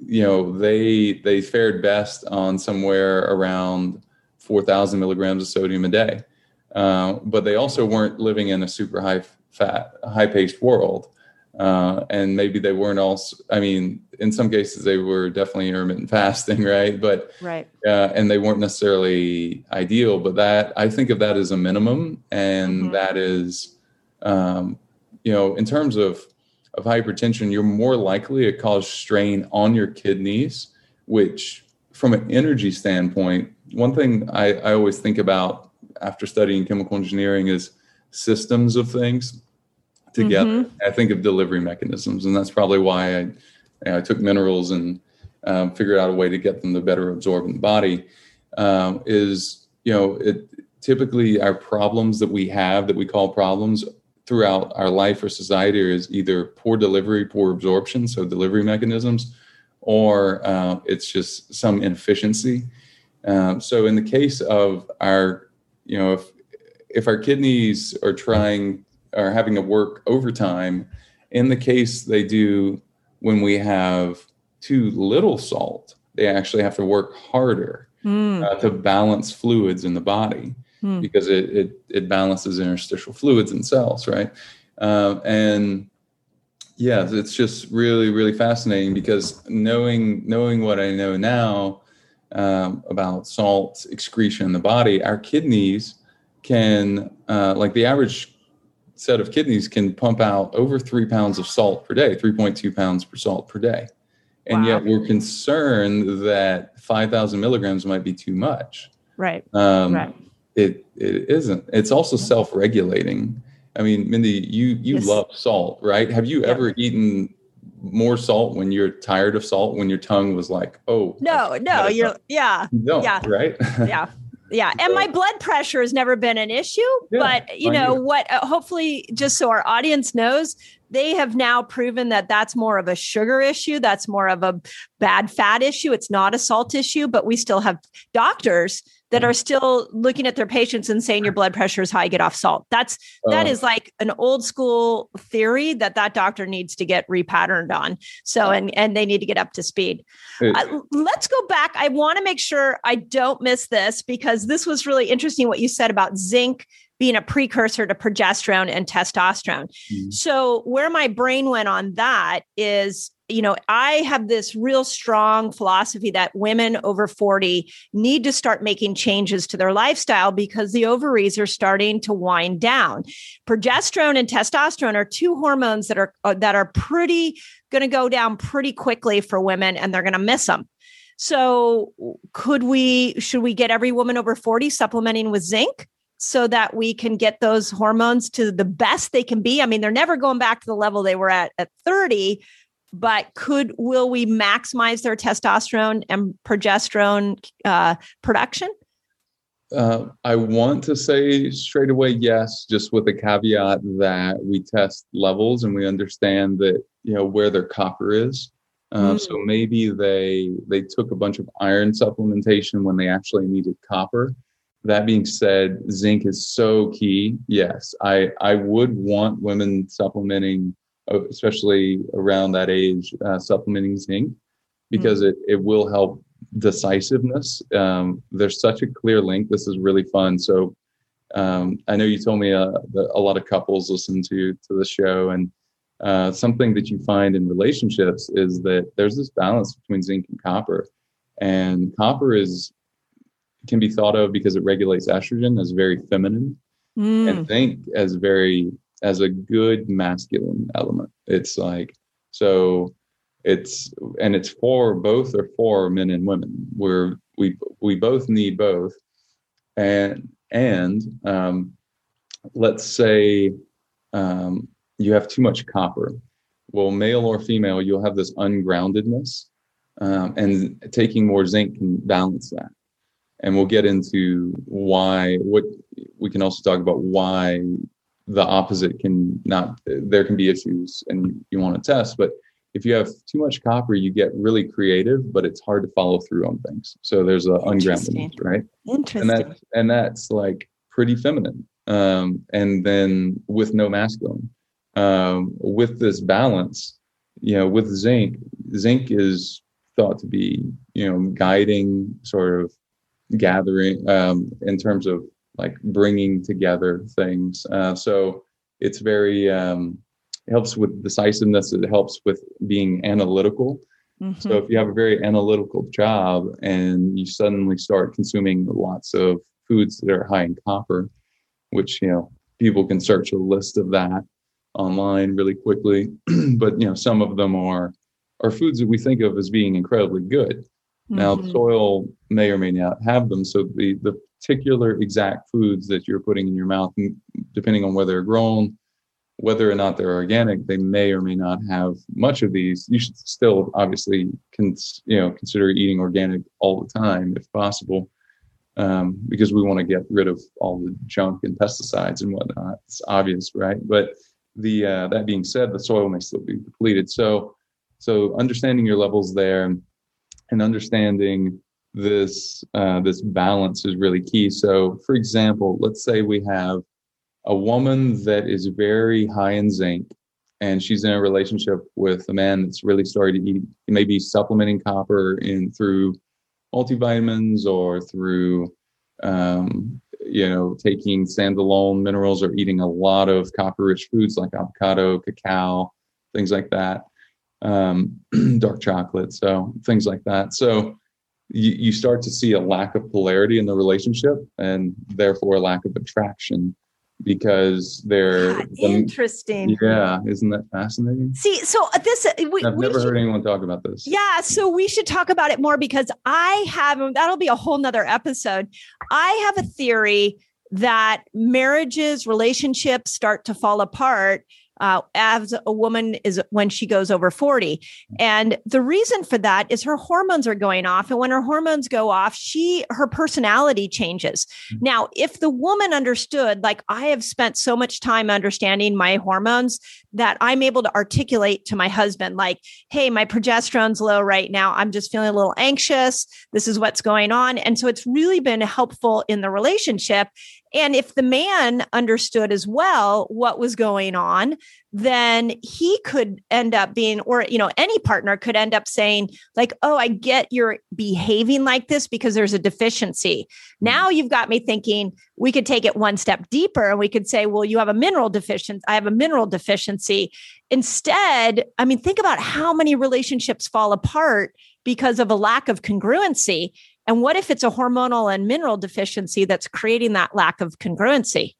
you know, they they fared best on somewhere around 4,000 milligrams of sodium a day. Uh, but they also weren't living in a super high fat, high paced world. Uh, and maybe they weren't all I mean, in some cases they were definitely intermittent fasting, right? But, right. Uh, and they weren't necessarily ideal, but that, I think of that as a minimum. And mm-hmm. that is, um, you know, in terms of of hypertension, you're more likely to cause strain on your kidneys, which, from an energy standpoint, one thing I, I always think about after studying chemical engineering is systems of things together. Mm-hmm. I think of delivery mechanisms, and that's probably why I, you know, I took minerals and um, figured out a way to get them to better absorb in the body. Um, is you know, it typically our problems that we have that we call problems throughout our life or society is either poor delivery, poor absorption, so delivery mechanisms, or uh, it's just some inefficiency. Um, so in the case of our, you know, if if our kidneys are trying are having to work overtime, in the case they do when we have too little salt, they actually have to work harder mm. uh, to balance fluids in the body hmm. because it, it, it balances interstitial fluids and cells, right? Um, and yeah, it's just really really fascinating because knowing knowing what I know now um, about salt excretion in the body, our kidneys can uh, like the average set of kidneys can pump out over three pounds of salt per day, 3.2 pounds per salt per day. And wow. yet we're concerned that 5,000 milligrams might be too much. Right. Um, right it it isn't. It's also self-regulating. I mean, Mindy, you you yes. love salt, right? Have you ever eaten more salt when you're tired of salt? When your tongue was like, oh, no, no, you're yeah, yeah, right, yeah. Yeah, and my blood pressure has never been an issue, yeah, but you know what? Uh, hopefully, just so our audience knows, they have now proven that that's more of a sugar issue. That's more of a bad fat issue. It's not a salt issue, but we still have doctors that are still looking at their patients and saying your blood pressure is high get off salt that's that oh. is like an old school theory that that doctor needs to get repatterned on so and and they need to get up to speed uh, let's go back i want to make sure i don't miss this because this was really interesting what you said about zinc being a precursor to progesterone and testosterone. Mm. So, where my brain went on that is you know, I have this real strong philosophy that women over 40 need to start making changes to their lifestyle because the ovaries are starting to wind down. Progesterone and testosterone are two hormones that are uh, that are pretty going to go down pretty quickly for women and they're going to miss them. So, could we, should we get every woman over 40 supplementing with zinc? so that we can get those hormones to the best they can be. I mean, they're never going back to the level they were at at 30, but could will we maximize their testosterone and progesterone uh, production? Uh, I want to say straight away yes, just with the caveat that we test levels and we understand that you know where their copper is. Uh, mm. So maybe they they took a bunch of iron supplementation when they actually needed copper. That being said, zinc is so key. Yes, I I would want women supplementing especially around that age, uh, supplementing zinc because mm-hmm. it, it will help decisiveness. Um, there's such a clear link. This is really fun. So um, I know you told me uh, a lot of couples listen to to the show, and uh, something that you find in relationships is that there's this balance between zinc and copper, and copper is can be thought of because it regulates estrogen as very feminine, mm. and zinc as very as a good masculine element. It's like so it's and it's for both or for men and women. We're we we both need both. And and um, let's say um, you have too much copper. Well, male or female, you'll have this ungroundedness, um, and taking more zinc can balance that. And we'll get into why. What we can also talk about why the opposite can not there can be issues and you want to test but if you have too much copper you get really creative but it's hard to follow through on things. So there's a ungroundedness right interesting. and that's and that's like pretty feminine. Um, and then with no masculine um, with this balance you know with zinc zinc is thought to be you know guiding sort of gathering um, in terms of like bringing together things. Uh, so it's very um, it helps with decisiveness. It helps with being analytical. Mm-hmm. So if you have a very analytical job and you suddenly start consuming lots of foods that are high in copper, which you know people can search a list of that online really quickly, but you know some of them are are foods that we think of as being incredibly good. Now, mm-hmm. soil may or may not have them. So the the particular exact foods that you're putting in your mouth, depending on whether they're grown, whether or not they're organic, they may or may not have much of these. You should still obviously you know consider eating organic all the time if possible, um, because we want to get rid of all the junk and pesticides and whatnot. It's obvious, right? But the uh, that being said, the soil may still be depleted. So so understanding your levels there and understanding this uh, this balance is really key. So, for example, let's say we have a woman that is very high in zinc, and she's in a relationship with a man that's really starting to eat, maybe supplementing copper in through multivitamins or through um, you know taking standalone minerals or eating a lot of copper-rich foods like avocado, cacao, things like that, um, dark chocolate, so things like that. So you, you start to see a lack of polarity in the relationship and therefore a lack of attraction because they're God, interesting. Yeah, isn't that fascinating? See, so uh, this uh, we, I've never should, heard anyone talk about this. Yeah, so we should talk about it more because I have that'll be a whole nother episode. I have a theory that marriages, relationships start to fall apart uh, as a woman is when she goes over 40. And the reason for that is her hormones are going off. And when her hormones go off, she, her personality changes. Mm-hmm. Now, if the woman understood, like I have spent so much time understanding my hormones that I'm able to articulate to my husband, like, hey, my progesterone's low right now. I'm just feeling a little anxious. This is what's going on. And so it's really been helpful in the relationship. And if the man understood as well what was going on, then he could end up being, or, you know, any partner could end up saying, like, oh, I get you're behaving like this because there's a deficiency. Mm-hmm. Now you've got me thinking we could take it one step deeper and we could say, well, you have a mineral deficiency. I have a mineral deficiency. Instead, I mean, think about how many relationships fall apart because of a lack of congruency. And what if it's a hormonal and mineral deficiency that's creating that lack of congruency?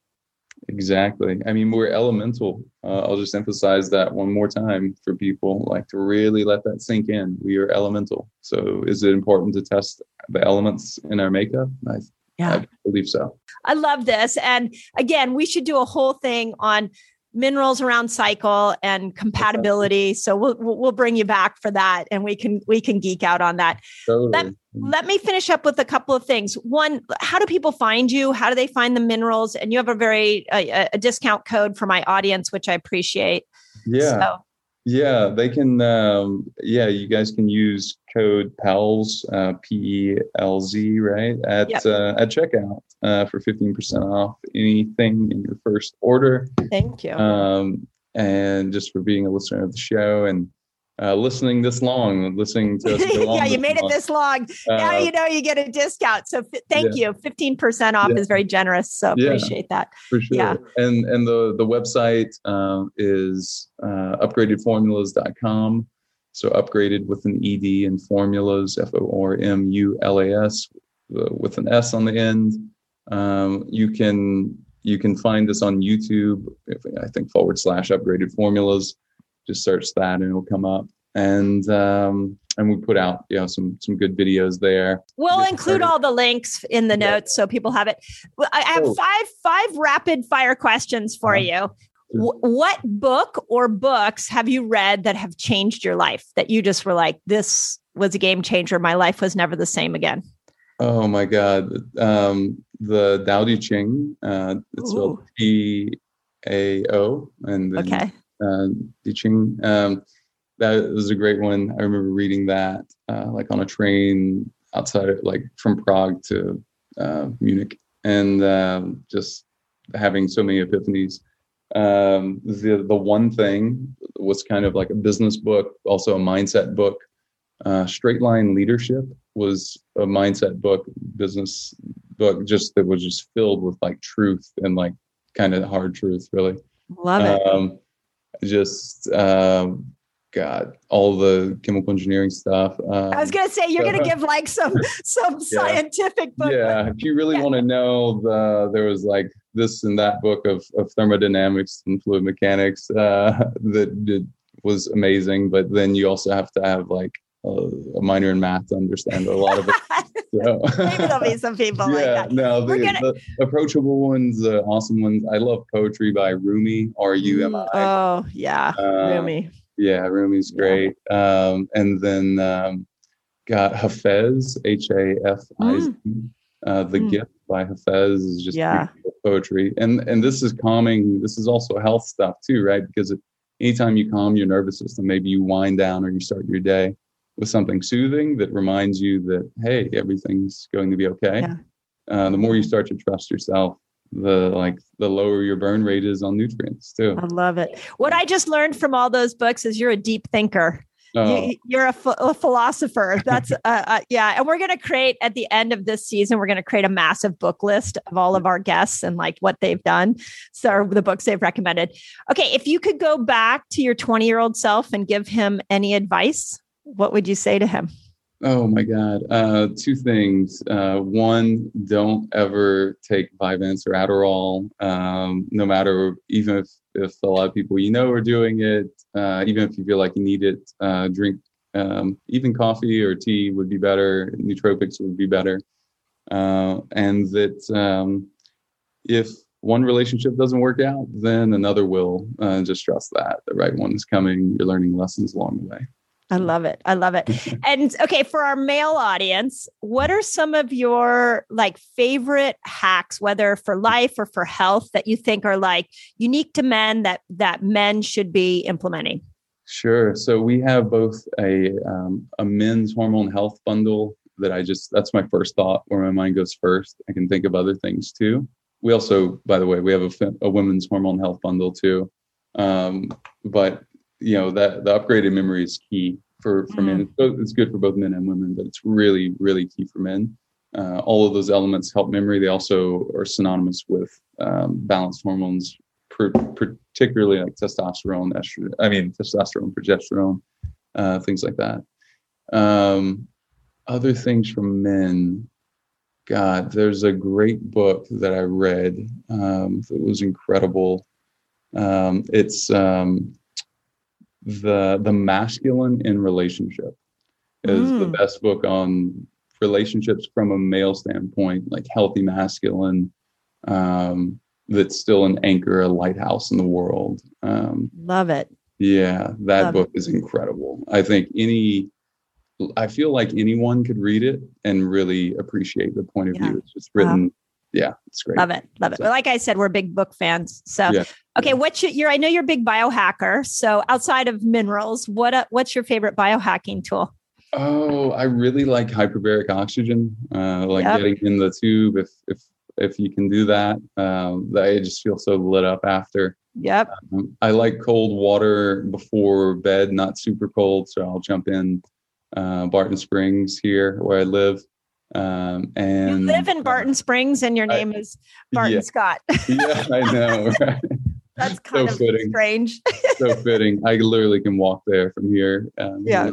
Exactly. I mean, we're elemental. Uh, I'll just emphasize that one more time for people, like to really let that sink in. We are elemental. So, is it important to test the elements in our makeup? I, yeah. I believe so. I love this. And again, we should do a whole thing on minerals around cycle and compatibility. So we'll we'll bring you back for that, and we can we can geek out on that. Totally. Let, let me finish up with a couple of things. One, how do people find you? How do they find the minerals? And you have a very a, a discount code for my audience, which I appreciate. Yeah. So. Yeah, they can. Um, yeah, you guys can use code PELZ, uh, P E L Z, right at yep. uh, at checkout uh, for fifteen percent off anything in your first order. Thank you. Um, and just for being a listener of the show and uh, listening this long, listening to us. yeah, you made long. it this long. Uh, now you know you get a discount. So f- thank yeah. you. Fifteen percent off yeah. is very generous. So yeah, appreciate that. For sure. Yeah. And and the the website uh, is uh, upgradedformulas.com. So upgraded with an ed and formulas F O R M U L A S uh, with an S on the end. Um, you can you can find us on YouTube. I think forward slash upgraded formulas just search that and it'll come up and um, and we put out you know some some good videos there. We'll include all the links in the yeah. notes so people have it. I have oh. five five rapid fire questions for uh-huh. you. What book or books have you read that have changed your life that you just were like this was a game changer my life was never the same again oh my god um, the Tao Te Ching uh, it's spelled T A O and okay uh, Te Ching. Um, that was a great one. I remember reading that uh, like on a train outside of like from Prague to uh, Munich, and um, just having so many epiphanies. Um, the the one thing was kind of like a business book, also a mindset book. Uh, Straight Line Leadership was a mindset book, business book, just that was just filled with like truth and like kind of hard truth, really. Love it. Um, just um, God, all the chemical engineering stuff. Um, I was gonna say you're gonna give like some some yeah. scientific book. Yeah, if you really yeah. want to know, the there was like this and that book of, of thermodynamics and fluid mechanics uh, that did, was amazing. But then you also have to have like a, a minor in math to understand a lot of it. So maybe there'll be some people yeah, like that. No, the, gonna... the, approachable ones, the awesome ones. I love poetry by Rumi, R U M I. Mm, oh yeah, uh, Rumi. Yeah, Rumi's great. Yeah. Um, and then um, got Hafiz, H A F I Z. Mm. Uh, the mm. Gift by Hafiz is just yeah. poetry, and and this is calming. This is also health stuff too, right? Because it, anytime you calm your nervous system, maybe you wind down or you start your day with something soothing that reminds you that hey everything's going to be okay yeah. uh, the more you start to trust yourself the like the lower your burn rate is on nutrients too i love it what i just learned from all those books is you're a deep thinker Oh. You, are a, a, philosopher. That's uh, uh, yeah. And we're going to create at the end of this season, we're going to create a massive book list of all of our guests and like what they've done. So the books they've recommended. Okay, if you could go back to your 20 year old self and give him any advice, what would you say to him? Oh my God. Uh, two things. Uh, one, don't ever take Vyvanse or Adderall, um, no matter, even if, if a lot of people you know are doing it, uh, even if you feel like you need it, uh, drink um, even coffee or tea would be better, nootropics would be better. Uh, and that um, if one relationship doesn't work out, then another will. Uh, just trust that the right one is coming. You're learning lessons along the way. I love it. I love it. and okay, for our male audience, what are some of your like favorite hacks, whether for life or for health, that you think are like unique to men that that men should be implementing? Sure. So we have both a um, a men's hormone health bundle that I just that's my first thought where my mind goes first. I can think of other things too. We also, by the way, we have a, a women's hormone health bundle too. Um, but you know that the upgraded memory is key for for mm. men. It's good for both men and women, but it's really really key for men. Uh, all of those elements help memory. They also are synonymous with um, balanced hormones, per, particularly like testosterone, estrogen. I mean testosterone, progesterone, uh, things like that. Um, other things from men. God, there's a great book that I read um, that was incredible. Um, it's um, the the masculine in relationship is mm. the best book on relationships from a male standpoint, like healthy masculine. Um, that's still an anchor, a lighthouse in the world. Um, Love it. Yeah, that Love book it. is incredible. I think any I feel like anyone could read it and really appreciate the point of yeah. view. It's just written. Wow. Yeah, it's great. Love it. Love it. So, but like I said, we're big book fans. So, yeah. okay, what's your, your, I know you're a big biohacker. So, outside of minerals, what uh, what's your favorite biohacking tool? Oh, I really like hyperbaric oxygen. Uh, like yep. getting in the tube. If if if you can do that, um, I just feel so lit up after. Yep. Um, I like cold water before bed, not super cold, so I'll jump in uh, Barton Springs here where I live. Um, and you live in Barton Springs, and your name I, is Barton yeah. Scott. yeah, I know. Right? That's kind so of fitting. strange. so fitting. I literally can walk there from here. Um, yeah.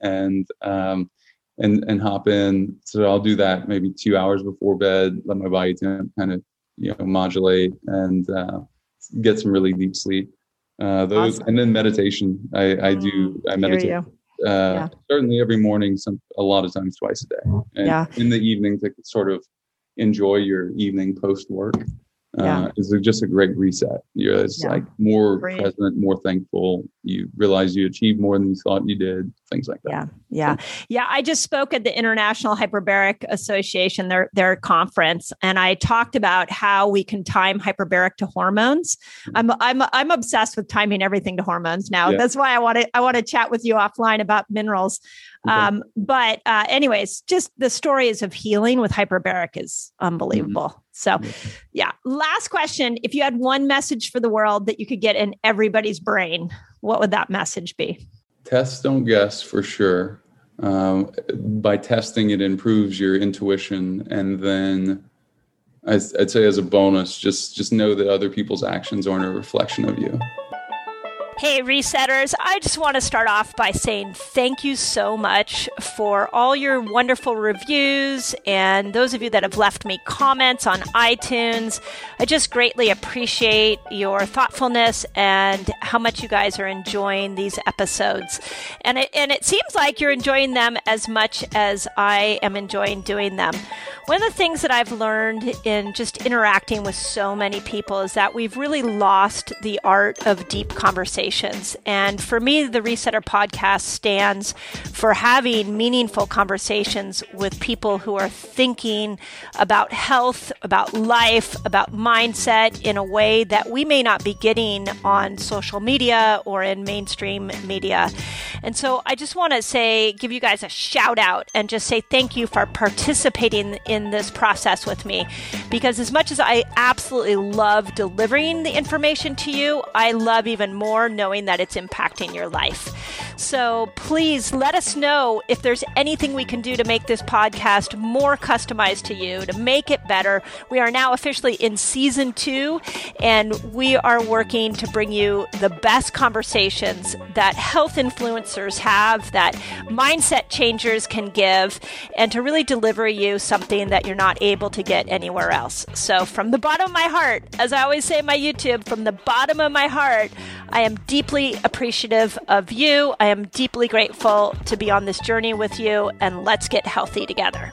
And um, and and hop in. So I'll do that maybe two hours before bed. Let my body kind of you know modulate and uh, get some really deep sleep. Uh, those awesome. and then meditation. I I do I meditate uh, Uh, yeah. certainly every morning, some a lot of times twice a day, and yeah. in the evening to sort of enjoy your evening post work uh, yeah. is just a great reset. You're it's yeah. like more great. present, more thankful. You realize you achieved more than you thought you did. Things like that. Yeah, yeah, yeah. I just spoke at the International Hyperbaric Association their their conference, and I talked about how we can time hyperbaric to hormones. Mm-hmm. I'm I'm I'm obsessed with timing everything to hormones now. Yeah. That's why I want to I want to chat with you offline about minerals. Okay. Um, but uh, anyways, just the stories of healing with hyperbaric is unbelievable. Mm-hmm. So, yeah. Last question. If you had one message for the world that you could get in everybody's brain, what would that message be? Test, don't guess for sure. Um, by testing, it improves your intuition. And then I'd, I'd say as a bonus, just, just know that other people's actions aren't a reflection of you. Hey, resetters, I just want to start off by saying thank you so much for all your wonderful reviews and those of you that have left me comments on iTunes. I just greatly appreciate your thoughtfulness and how much you guys are enjoying these episodes. And it, and it seems like you're enjoying them as much as I am enjoying doing them. One of the things that I've learned in just interacting with so many people is that we've really lost the art of deep conversations. And for me, the Resetter podcast stands for having meaningful conversations with people who are thinking about health, about life, about mindset in a way that we may not be getting on social media or in mainstream media. And so I just want to say, give you guys a shout out and just say thank you for participating in this process with me. Because as much as I absolutely love delivering the information to you, I love even more knowing that it's impacting your life. So please let us know if there's anything we can do to make this podcast more customized to you, to make it better. We are now officially in season two, and we are working to bring you the best conversations that health influencers have, that mindset changers can give, and to really deliver you something that you're not able to get anywhere else. So, from the bottom of my heart, as I always say my YouTube, from the bottom of my heart, I am deeply appreciative of you. I am deeply grateful to be on this journey with you, and let's get healthy together.